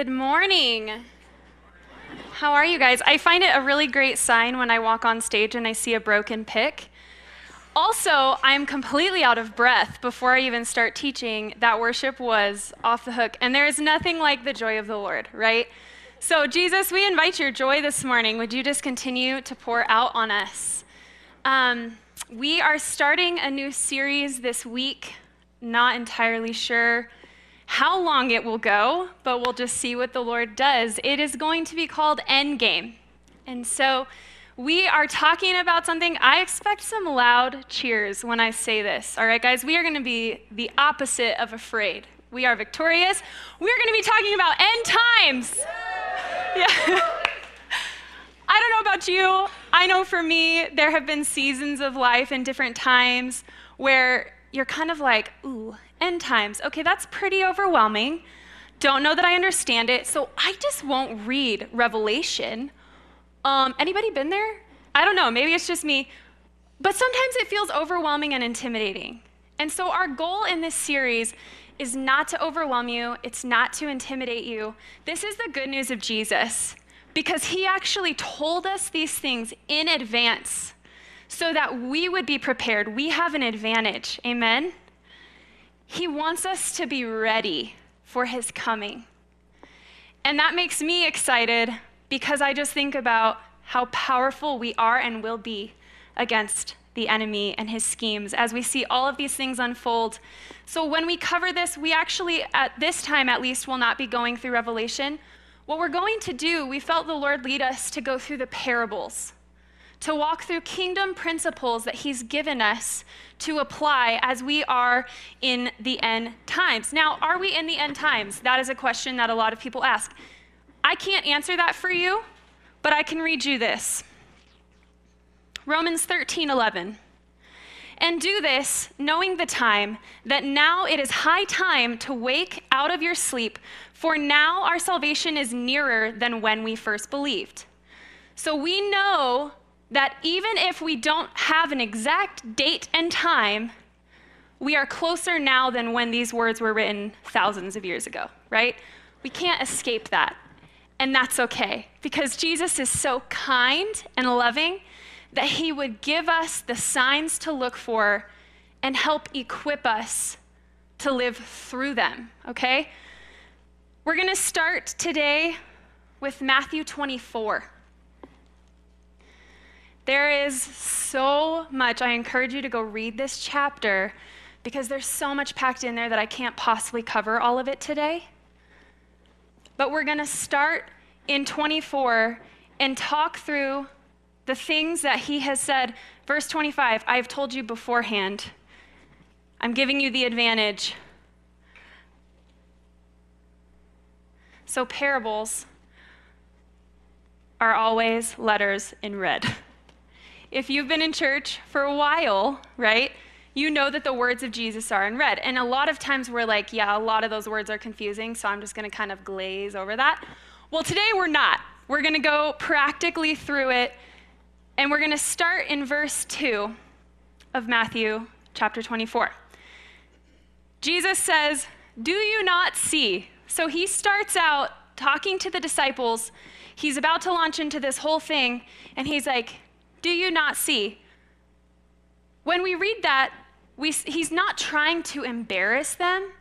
Good morning. How are you guys? I find it a really great sign when I walk on stage and I see a broken pick. Also, I'm completely out of breath before I even start teaching. That worship was off the hook. And there is nothing like the joy of the Lord, right? So, Jesus, we invite your joy this morning. Would you just continue to pour out on us? Um, we are starting a new series this week. Not entirely sure how long it will go, but we'll just see what the Lord does. It is going to be called Endgame. And so we are talking about something. I expect some loud cheers when I say this. All right, guys, we are going to be the opposite of afraid. We are victorious. We are going to be talking about end times. Yeah. I don't know about you. I know for me, there have been seasons of life in different times where you're kind of like, ooh, end times. Okay, that's pretty overwhelming. Don't know that I understand it, so I just won't read Revelation. Um, anybody been there? I don't know, maybe it's just me. But sometimes it feels overwhelming and intimidating. And so our goal in this series is not to overwhelm you, it's not to intimidate you. This is the good news of Jesus because he actually told us these things in advance so that we would be prepared. We have an advantage. Amen? He wants us to be ready for his coming. And that makes me excited because I just think about how powerful we are and will be against the enemy and his schemes as we see all of these things unfold. So, when we cover this, we actually, at this time at least, will not be going through Revelation. What we're going to do, we felt the Lord lead us to go through the parables to walk through kingdom principles that He's given us to apply as we are in the end times. Now, are we in the end times? That is a question that a lot of people ask. I can't answer that for you, but I can read you this Romans 13 11. And do this, knowing the time, that now it is high time to wake out of your sleep, for now our salvation is nearer than when we first believed. So we know that even if we don't have an exact date and time, we are closer now than when these words were written thousands of years ago, right? We can't escape that. And that's okay because Jesus is so kind and loving that he would give us the signs to look for and help equip us to live through them, okay? We're to start today with Matthew 24. There is so much. I encourage you to go read this chapter because there's so much packed in there that I can't possibly cover all of it today. But we're going to start in 24 and talk through the things that he has said. Verse 25 I've told you beforehand, I'm giving you the advantage. So, parables are always letters in red. if you've been in church for a while, right, you know that the words of Jesus are in red. And a lot of times we're like, yeah, a lot of those words are confusing, so I'm just going to kind of glaze over that. Well, today we're not. We're going to go practically through it, and we're going to start in verse 2 of Matthew chapter 24. Jesus says, Do you not see? So he starts out talking to the disciples. He's about to launch into this whole thing, and he's like, do you not see? When we read that, we, he's not trying to embarrass them.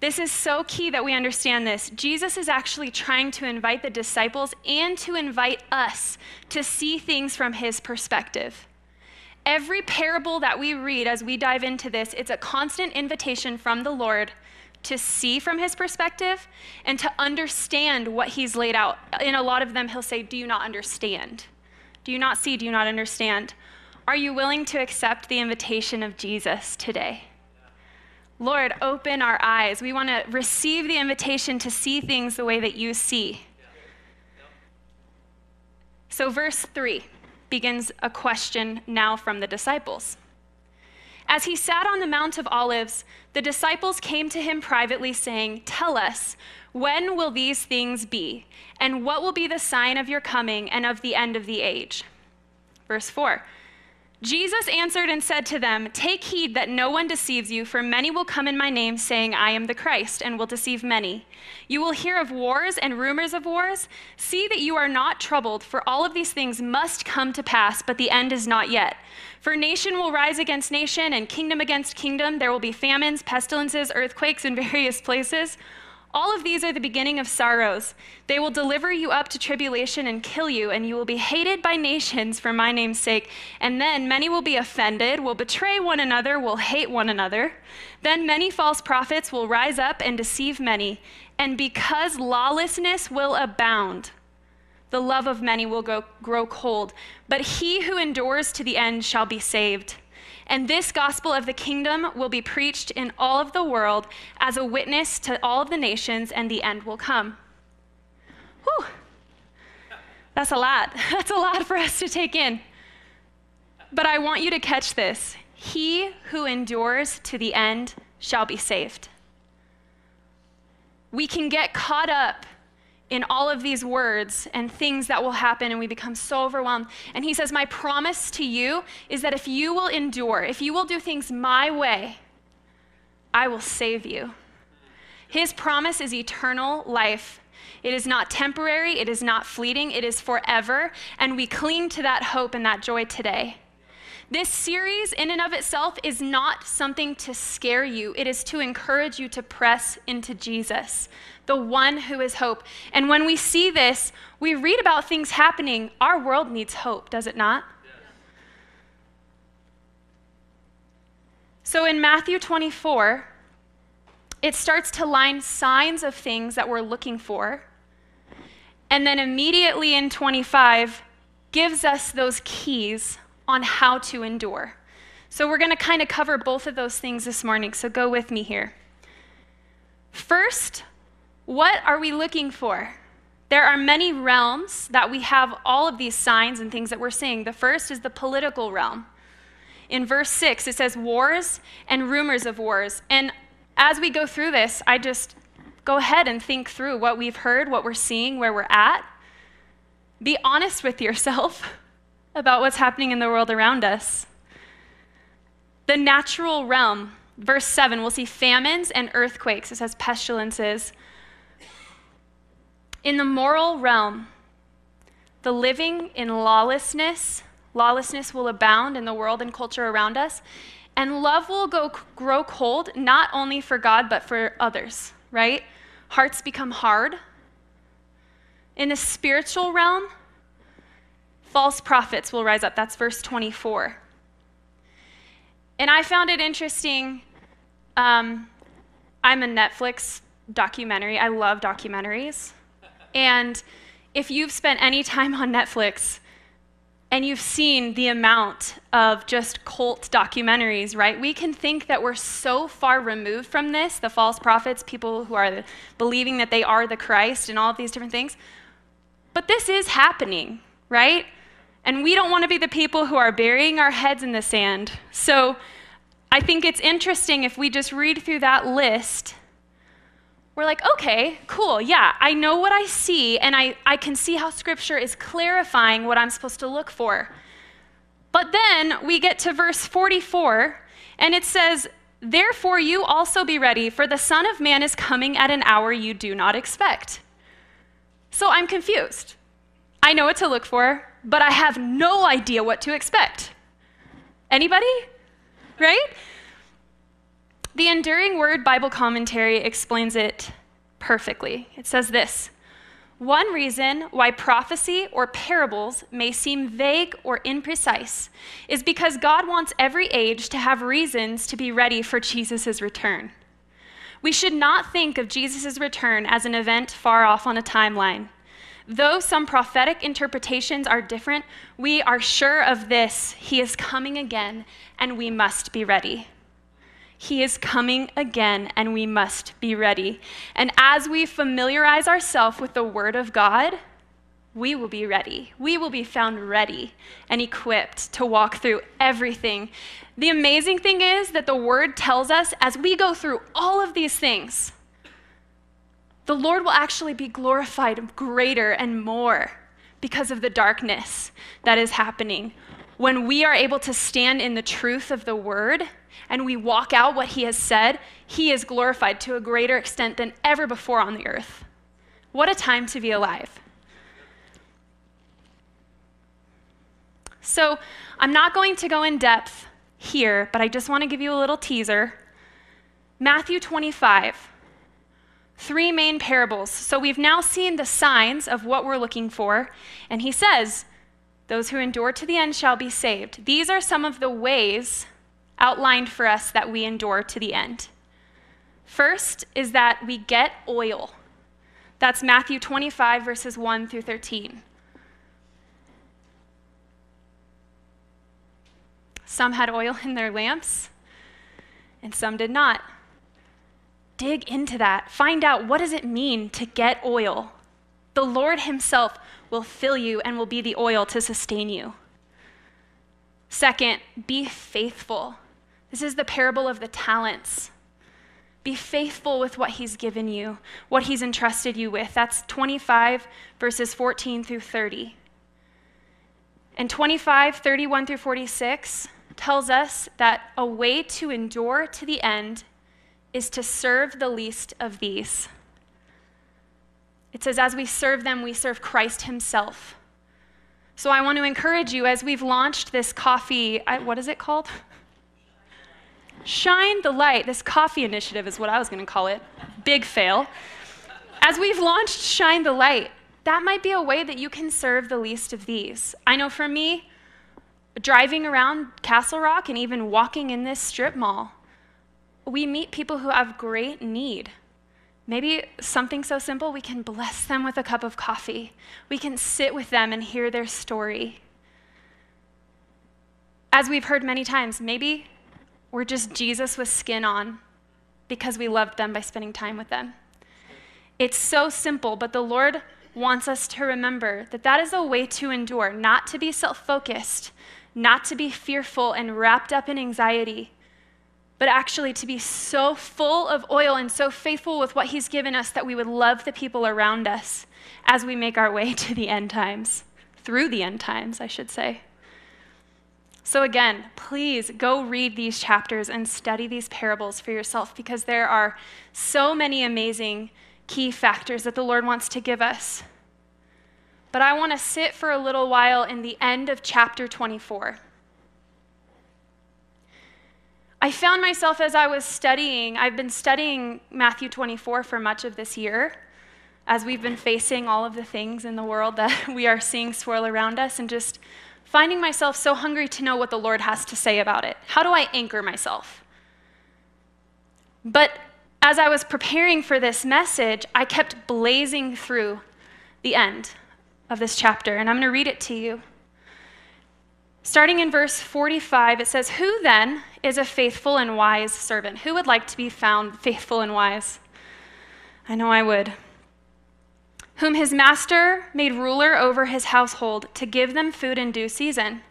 This is so key that we understand this. Jesus is actually trying to invite the disciples and to invite us to see things from his perspective. Every parable that we read as we dive into this, it's a constant invitation from the Lord to see from his perspective and to understand what he's laid out. In a lot of them, he'll say, Do you not understand? Do you not see? Do you not understand? Are you willing to accept the invitation of Jesus today? Lord, open our eyes. We want to receive the invitation to see things the way that you see. So, verse 3 begins a question now from the disciples. As he sat on the Mount of Olives, the disciples came to him privately, saying, Tell us, when will these things be? And what will be the sign of your coming and of the end of the age? Verse 4 Jesus answered and said to them, Take heed that no one deceives you, for many will come in my name, saying, I am the Christ, and will deceive many. You will hear of wars and rumors of wars. See that you are not troubled, for all of these things must come to pass, but the end is not yet. For nation will rise against nation, and kingdom against kingdom. There will be famines, pestilences, earthquakes in various places. All of these are the beginning of sorrows. They will deliver you up to tribulation and kill you, and you will be hated by nations for my name's sake. And then many will be offended, will betray one another, will hate one another. Then many false prophets will rise up and deceive many. And because lawlessness will abound, the love of many will go, grow cold. But he who endures to the end shall be saved. And this gospel of the kingdom will be preached in all of the world as a witness to all of the nations, and the end will come. Whew. That's a lot. That's a lot for us to take in. But I want you to catch this. He who endures to the end shall be saved. We can get caught up in all of these words and things that will happen, and we become so overwhelmed. And he says, My promise to you is that if you will endure, if you will do things my way, I will save you. His promise is eternal life. It is not temporary, it is not fleeting, it is forever, and we cling to that hope and that joy today. This series, in and of itself, is not something to scare you. It is to encourage you to press into Jesus, the one who is hope. And when we see this, we read about things happening. Our world needs hope, does it not? So in Matthew 24, it starts to line signs of things that we're looking for. And then immediately in 25, gives us those keys on how to endure. So we're going to kind of cover both of those things this morning, so go with me here. First, what are we looking for? There are many realms that we have all of these signs and things that we're seeing. The first is the political realm. In verse 6, it says wars and rumors of wars. And as we go through this, I just go ahead and think through what we've heard, what we're seeing, where we're at. Be honest with yourself. about what's happening in the world around us. The natural realm, verse 7, we'll see famines and earthquakes. It says pestilences. In the moral realm, the living in lawlessness, lawlessness will abound in the world and culture around us, and love will go, grow cold, not only for God, but for others, right? Hearts become hard. In the spiritual realm, false prophets will rise up. That's verse 24. And I found it interesting. Um, I'm a Netflix documentary. I love documentaries. And if you've spent any time on Netflix and you've seen the amount of just cult documentaries, right? We can think that we're so far removed from this the false prophets, people who are believing that they are the Christ, and all of these different things. But this is happening, right? And we don't want to be the people who are burying our heads in the sand. So I think it's interesting if we just read through that list. We're like, okay, cool, yeah, I know what I see, and I, I can see how Scripture is clarifying what I'm supposed to look for. But then we get to verse 44, and it says, Therefore, you also be ready, for the Son of Man is coming at an hour you do not expect. So I'm confused. I know what to look for but I have no idea what to expect. Anybody? Right? The Enduring Word Bible Commentary explains it perfectly. It says this One reason why prophecy or parables may seem vague or imprecise is because God wants every age to have reasons to be ready for Jesus' return. We should not think of Jesus' return as an event far off on a timeline. Though some prophetic interpretations are different, we are sure of this He is coming again, and we must be ready. He is coming again, and we must be ready. And as we familiarize ourselves with the Word of God, we will be ready. We will be found ready and equipped to walk through everything. The amazing thing is that the Word tells us as we go through all of these things, the Lord will actually be glorified greater and more because of the darkness that is happening. when we are able to stand in the truth of the word and we walk out what he has said, he is glorified to a greater extent than ever before on the earth. What a time to be alive. So, I'm not going to go in depth here, but I just want to give you a little teaser. Matthew 25, three main parables. So, we've now seen the signs of what we're looking for, and he says, Those who endure to the end shall be saved. These are some of the ways outlined for us that we endure to the end. First is that we get oil. That's Matthew 25, verses 1 through 13. Some had oil in their lamps, and some did not. Dig into that. Find out what does it mean to get oil. The Lord himself will fill you and will be the oil to sustain you. Second, be faithful. This is the parable of the talents. Be faithful with what he's given you, what he's entrusted you with. That's 25, verses 14 through 30. And 25, 31 through 46 tells us that a way to endure to the end is to serve the least of these. It says, as we serve them, we serve Christ himself. So I want to encourage you as we've launched this coffee, what is it called? Shine the Light, this coffee initiative is what I was going to call it. Big fail. As we've launched Shine the Light, that might be a way that you can serve the least of these. I know for me, driving around Castle Rock and even walking in this strip mall, we meet people who have great need. Maybe something so simple, we can bless them with a cup of coffee. We can sit with them and hear their story. As we've heard many times, maybe we're just Jesus with skin on because we loved them by spending time with them. It's so simple, but the Lord wants us to remember that that is a way to endure, not to be self focused, not to be fearful and wrapped up in anxiety, but actually to be so full of oil and so faithful with what He's given us that we would love the people around us as we make our way to the end times, through the end times, I should say. So, again, please go read these chapters and study these parables for yourself because there are so many amazing key factors that the Lord wants to give us. But I want to sit for a little while in the end of chapter 24. I found myself as I was studying, I've been studying Matthew 24 for much of this year as we've been facing all of the things in the world that we are seeing swirl around us and just finding myself so hungry to know what the Lord has to say about it. How do I anchor myself? But as I was preparing for this message, I kept blazing through the end of this chapter, and I'm going to read it to you. Starting in verse 45, it says, Who then is a faithful and wise servant? Who would like to be found faithful and wise? I know I would whom his master made ruler over his household to give them food in due season.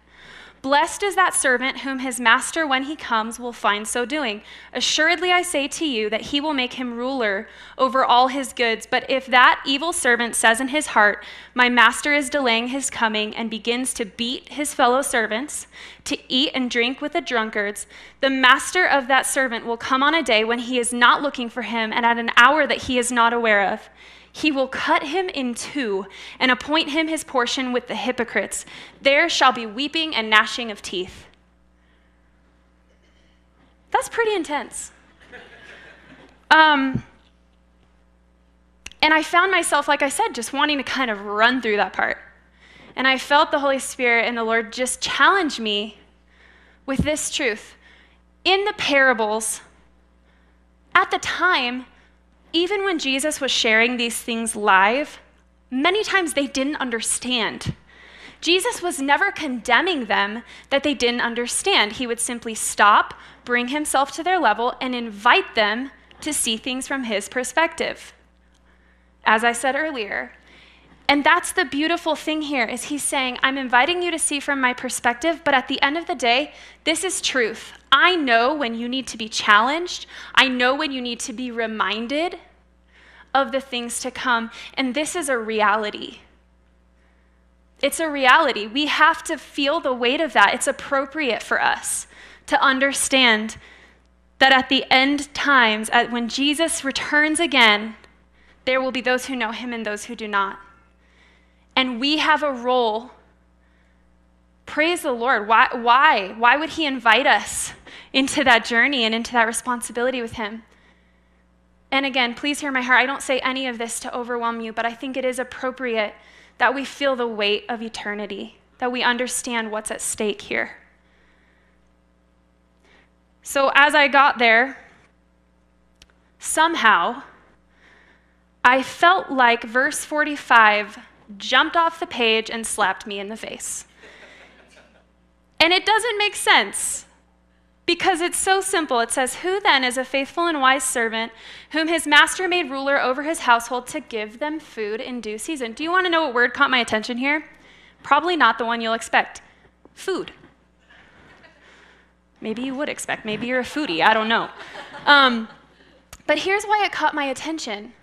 Blessed is that servant whom his master, when he comes, will find so doing. Assuredly, I say to you that he will make him ruler over all his goods. But if that evil servant says in his heart, My master is delaying his coming, and begins to beat his fellow servants, to eat and drink with the drunkards, the master of that servant will come on a day when he is not looking for him, and at an hour that he is not aware of he will cut him in two and appoint him his portion with the hypocrites. There shall be weeping and gnashing of teeth. That's pretty intense. Um, and I found myself, like I said, just wanting to kind of run through that part. And I felt the Holy Spirit and the Lord just challenge me with this truth. In the parables, at the time, even when Jesus was sharing these things live, many times they didn't understand. Jesus was never condemning them that they didn't understand. He would simply stop, bring himself to their level, and invite them to see things from his perspective. As I said earlier, and that's the beautiful thing here is he's saying, I'm inviting you to see from my perspective, but at the end of the day, this is truth. I know when you need to be challenged. I know when you need to be reminded of the things to come, and this is a reality. It's a reality. We have to feel the weight of that. It's appropriate for us to understand that at the end times, at when Jesus returns again, there will be those who know him and those who do not. And we have a role. Praise the Lord. Why, why? Why would he invite us into that journey and into that responsibility with him? And again, please hear my heart. I don't say any of this to overwhelm you, but I think it is appropriate that we feel the weight of eternity, that we understand what's at stake here. So as I got there, somehow, I felt like verse 45 jumped off the page and slapped me in the face. And it doesn't make sense because it's so simple. It says, Who then is a faithful and wise servant whom his master made ruler over his household to give them food in due season? Do you want to know what word caught my attention here? Probably not the one you'll expect food. Maybe you would expect. Maybe you're a foodie. I don't know. Um, but here's why it caught my attention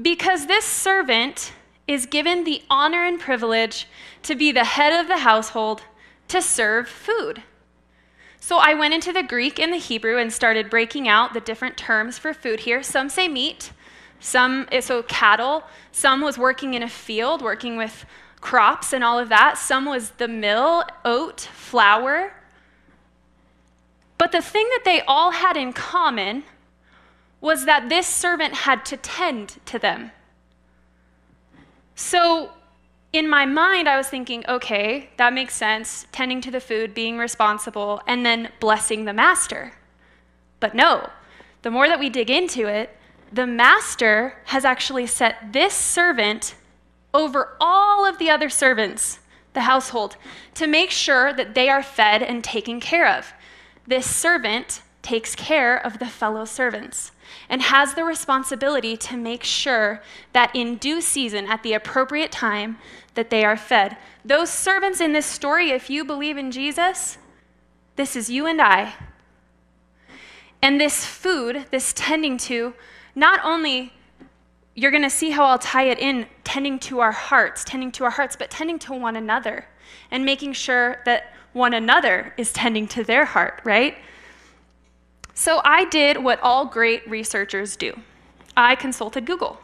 because this servant is given the honor and privilege to be the head of the household to serve food. So I went into the Greek and the Hebrew and started breaking out the different terms for food here. Some say meat, some, eh, so cattle, some was working in a field, working with crops and all of that. Some was the mill, oat, flour. But the thing that they all had in common was that this servant had to tend to them. So in my mind, I was thinking, okay, that makes sense, tending to the food, being responsible, and then blessing the master. But no, the more that we dig into it, the master has actually set this servant over all of the other servants, the household, to make sure that they are fed and taken care of. This servant takes care of the fellow servants and has the responsibility to make sure that in due season, at the appropriate time, that they are fed. Those servants in this story, if you believe in Jesus, this is you and I. And this food, this tending to, not only you're going to see how I'll tie it in tending to our hearts, tending to our hearts, but tending to one another and making sure that one another is tending to their heart, right? So I did what all great researchers do I consulted Google.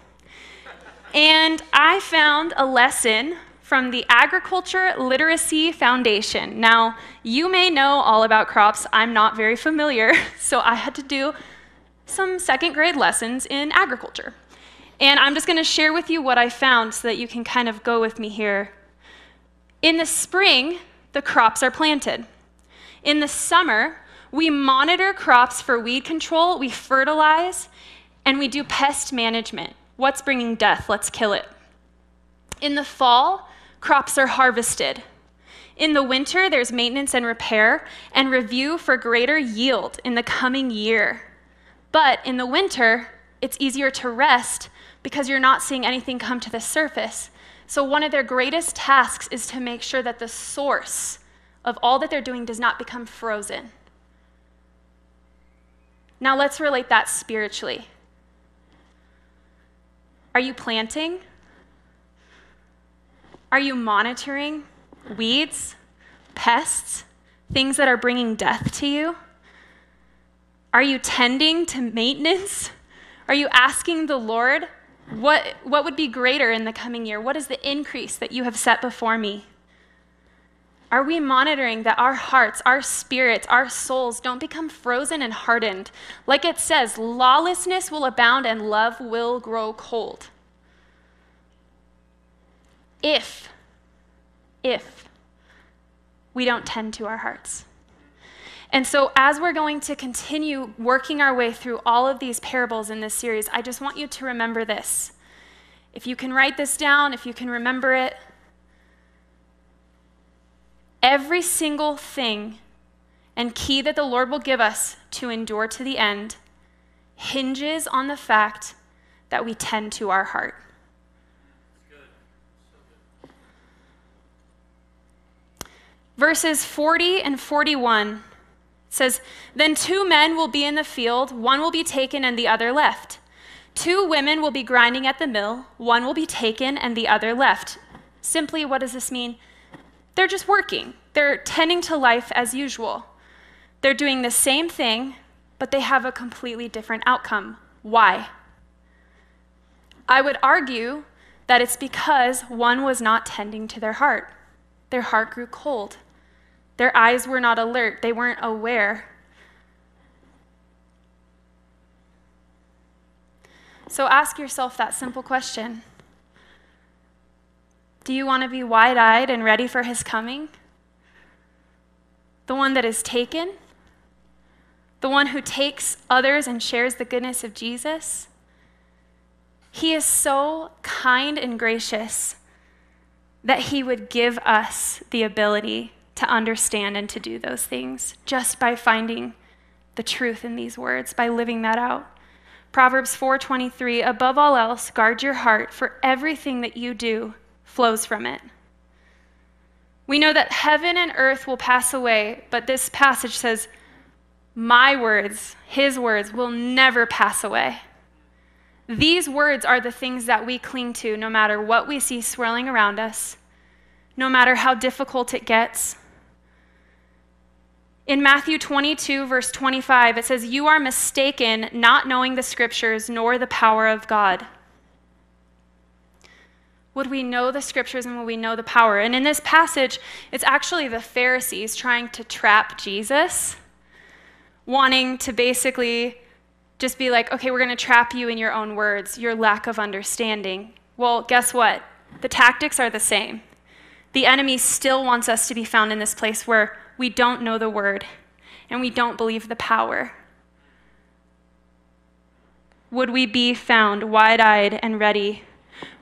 And I found a lesson from the Agriculture Literacy Foundation. Now, you may know all about crops. I'm not very familiar, so I had to do some second grade lessons in agriculture. And I'm just going to share with you what I found so that you can kind of go with me here. In the spring, the crops are planted. In the summer, we monitor crops for weed control, we fertilize, and we do pest management. What's bringing death? Let's kill it. In the fall, crops are harvested. In the winter, there's maintenance and repair and review for greater yield in the coming year. But in the winter, it's easier to rest because you're not seeing anything come to the surface. So, one of their greatest tasks is to make sure that the source of all that they're doing does not become frozen. Now let's relate that spiritually. Are you planting? Are you monitoring weeds, pests, things that are bringing death to you? Are you tending to maintenance? Are you asking the Lord, what, what would be greater in the coming year? What is the increase that you have set before me? Are we monitoring that our hearts, our spirits, our souls don't become frozen and hardened? Like it says, lawlessness will abound and love will grow cold. If, if we don't tend to our hearts. And so, as we're going to continue working our way through all of these parables in this series, I just want you to remember this. If you can write this down, if you can remember it, every single thing and key that the Lord will give us to endure to the end hinges on the fact that we tend to our heart. Verses 40 and 41 says, Then two men will be in the field, one will be taken and the other left. Two women will be grinding at the mill, one will be taken and the other left. Simply, what does this mean? They're just working, they're tending to life as usual. They're doing the same thing, but they have a completely different outcome. Why? I would argue that it's because one was not tending to their heart. Their heart grew cold. Their eyes were not alert. They weren't aware. So ask yourself that simple question Do you want to be wide eyed and ready for his coming? The one that is taken? The one who takes others and shares the goodness of Jesus? He is so kind and gracious that He would give us the ability to understand and to do those things just by finding the truth in these words, by living that out. Proverbs 4:23 Above all else guard your heart for everything that you do flows from it. We know that heaven and earth will pass away, but this passage says my words, his words will never pass away. These words are the things that we cling to no matter what we see swirling around us, no matter how difficult it gets. In Matthew 22, verse 25, it says, You are mistaken, not knowing the scriptures nor the power of God. Would we know the scriptures and would we know the power? And in this passage, it's actually the Pharisees trying to trap Jesus, wanting to basically just be like, okay, we're going to trap you in your own words, your lack of understanding. Well, guess what? The tactics are the same. The enemy still wants us to be found in this place where we don't know the word and we don't believe the power. Would we be found wide eyed and ready?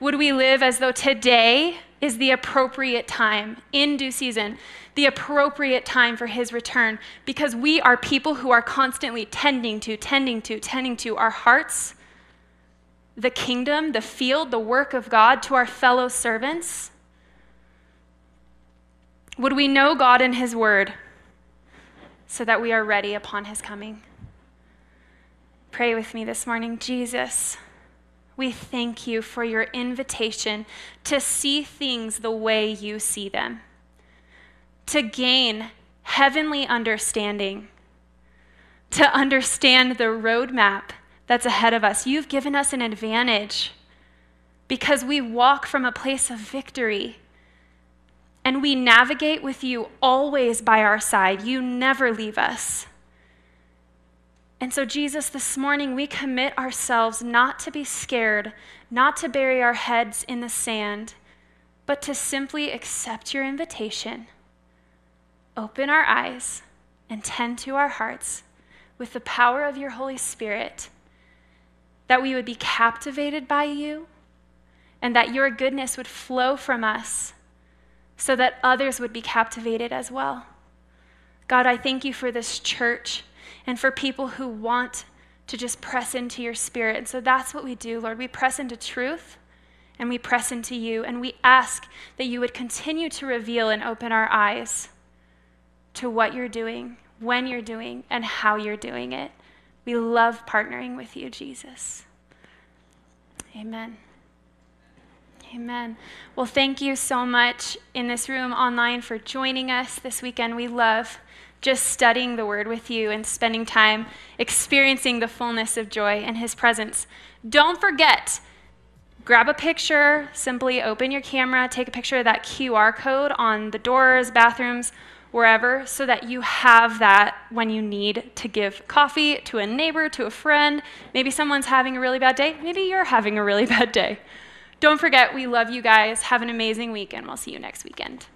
Would we live as though today is the appropriate time in due season? the appropriate time for his return because we are people who are constantly tending to, tending to, tending to our hearts, the kingdom, the field, the work of God to our fellow servants. Would we know God and his word so that we are ready upon his coming? Pray with me this morning, Jesus. We thank you for your invitation to see things the way you see them to gain heavenly understanding, to understand the roadmap that's ahead of us. You've given us an advantage because we walk from a place of victory and we navigate with you always by our side. You never leave us. And so, Jesus, this morning we commit ourselves not to be scared, not to bury our heads in the sand, but to simply accept your invitation open our eyes and tend to our hearts with the power of your Holy Spirit, that we would be captivated by you and that your goodness would flow from us so that others would be captivated as well. God, I thank you for this church and for people who want to just press into your spirit. And so that's what we do, Lord. We press into truth and we press into you, and we ask that you would continue to reveal and open our eyes to what you're doing, when you're doing, and how you're doing it. We love partnering with you, Jesus. Amen. Amen. Well, thank you so much in this room online for joining us this weekend. We love just studying the word with you and spending time experiencing the fullness of joy in his presence. Don't forget, grab a picture, simply open your camera, take a picture of that QR code on the doors, bathrooms, wherever so that you have that when you need to give coffee to a neighbor, to a friend. Maybe someone's having a really bad day. Maybe you're having a really bad day. Don't forget, we love you guys. Have an amazing weekend. We'll see you next weekend.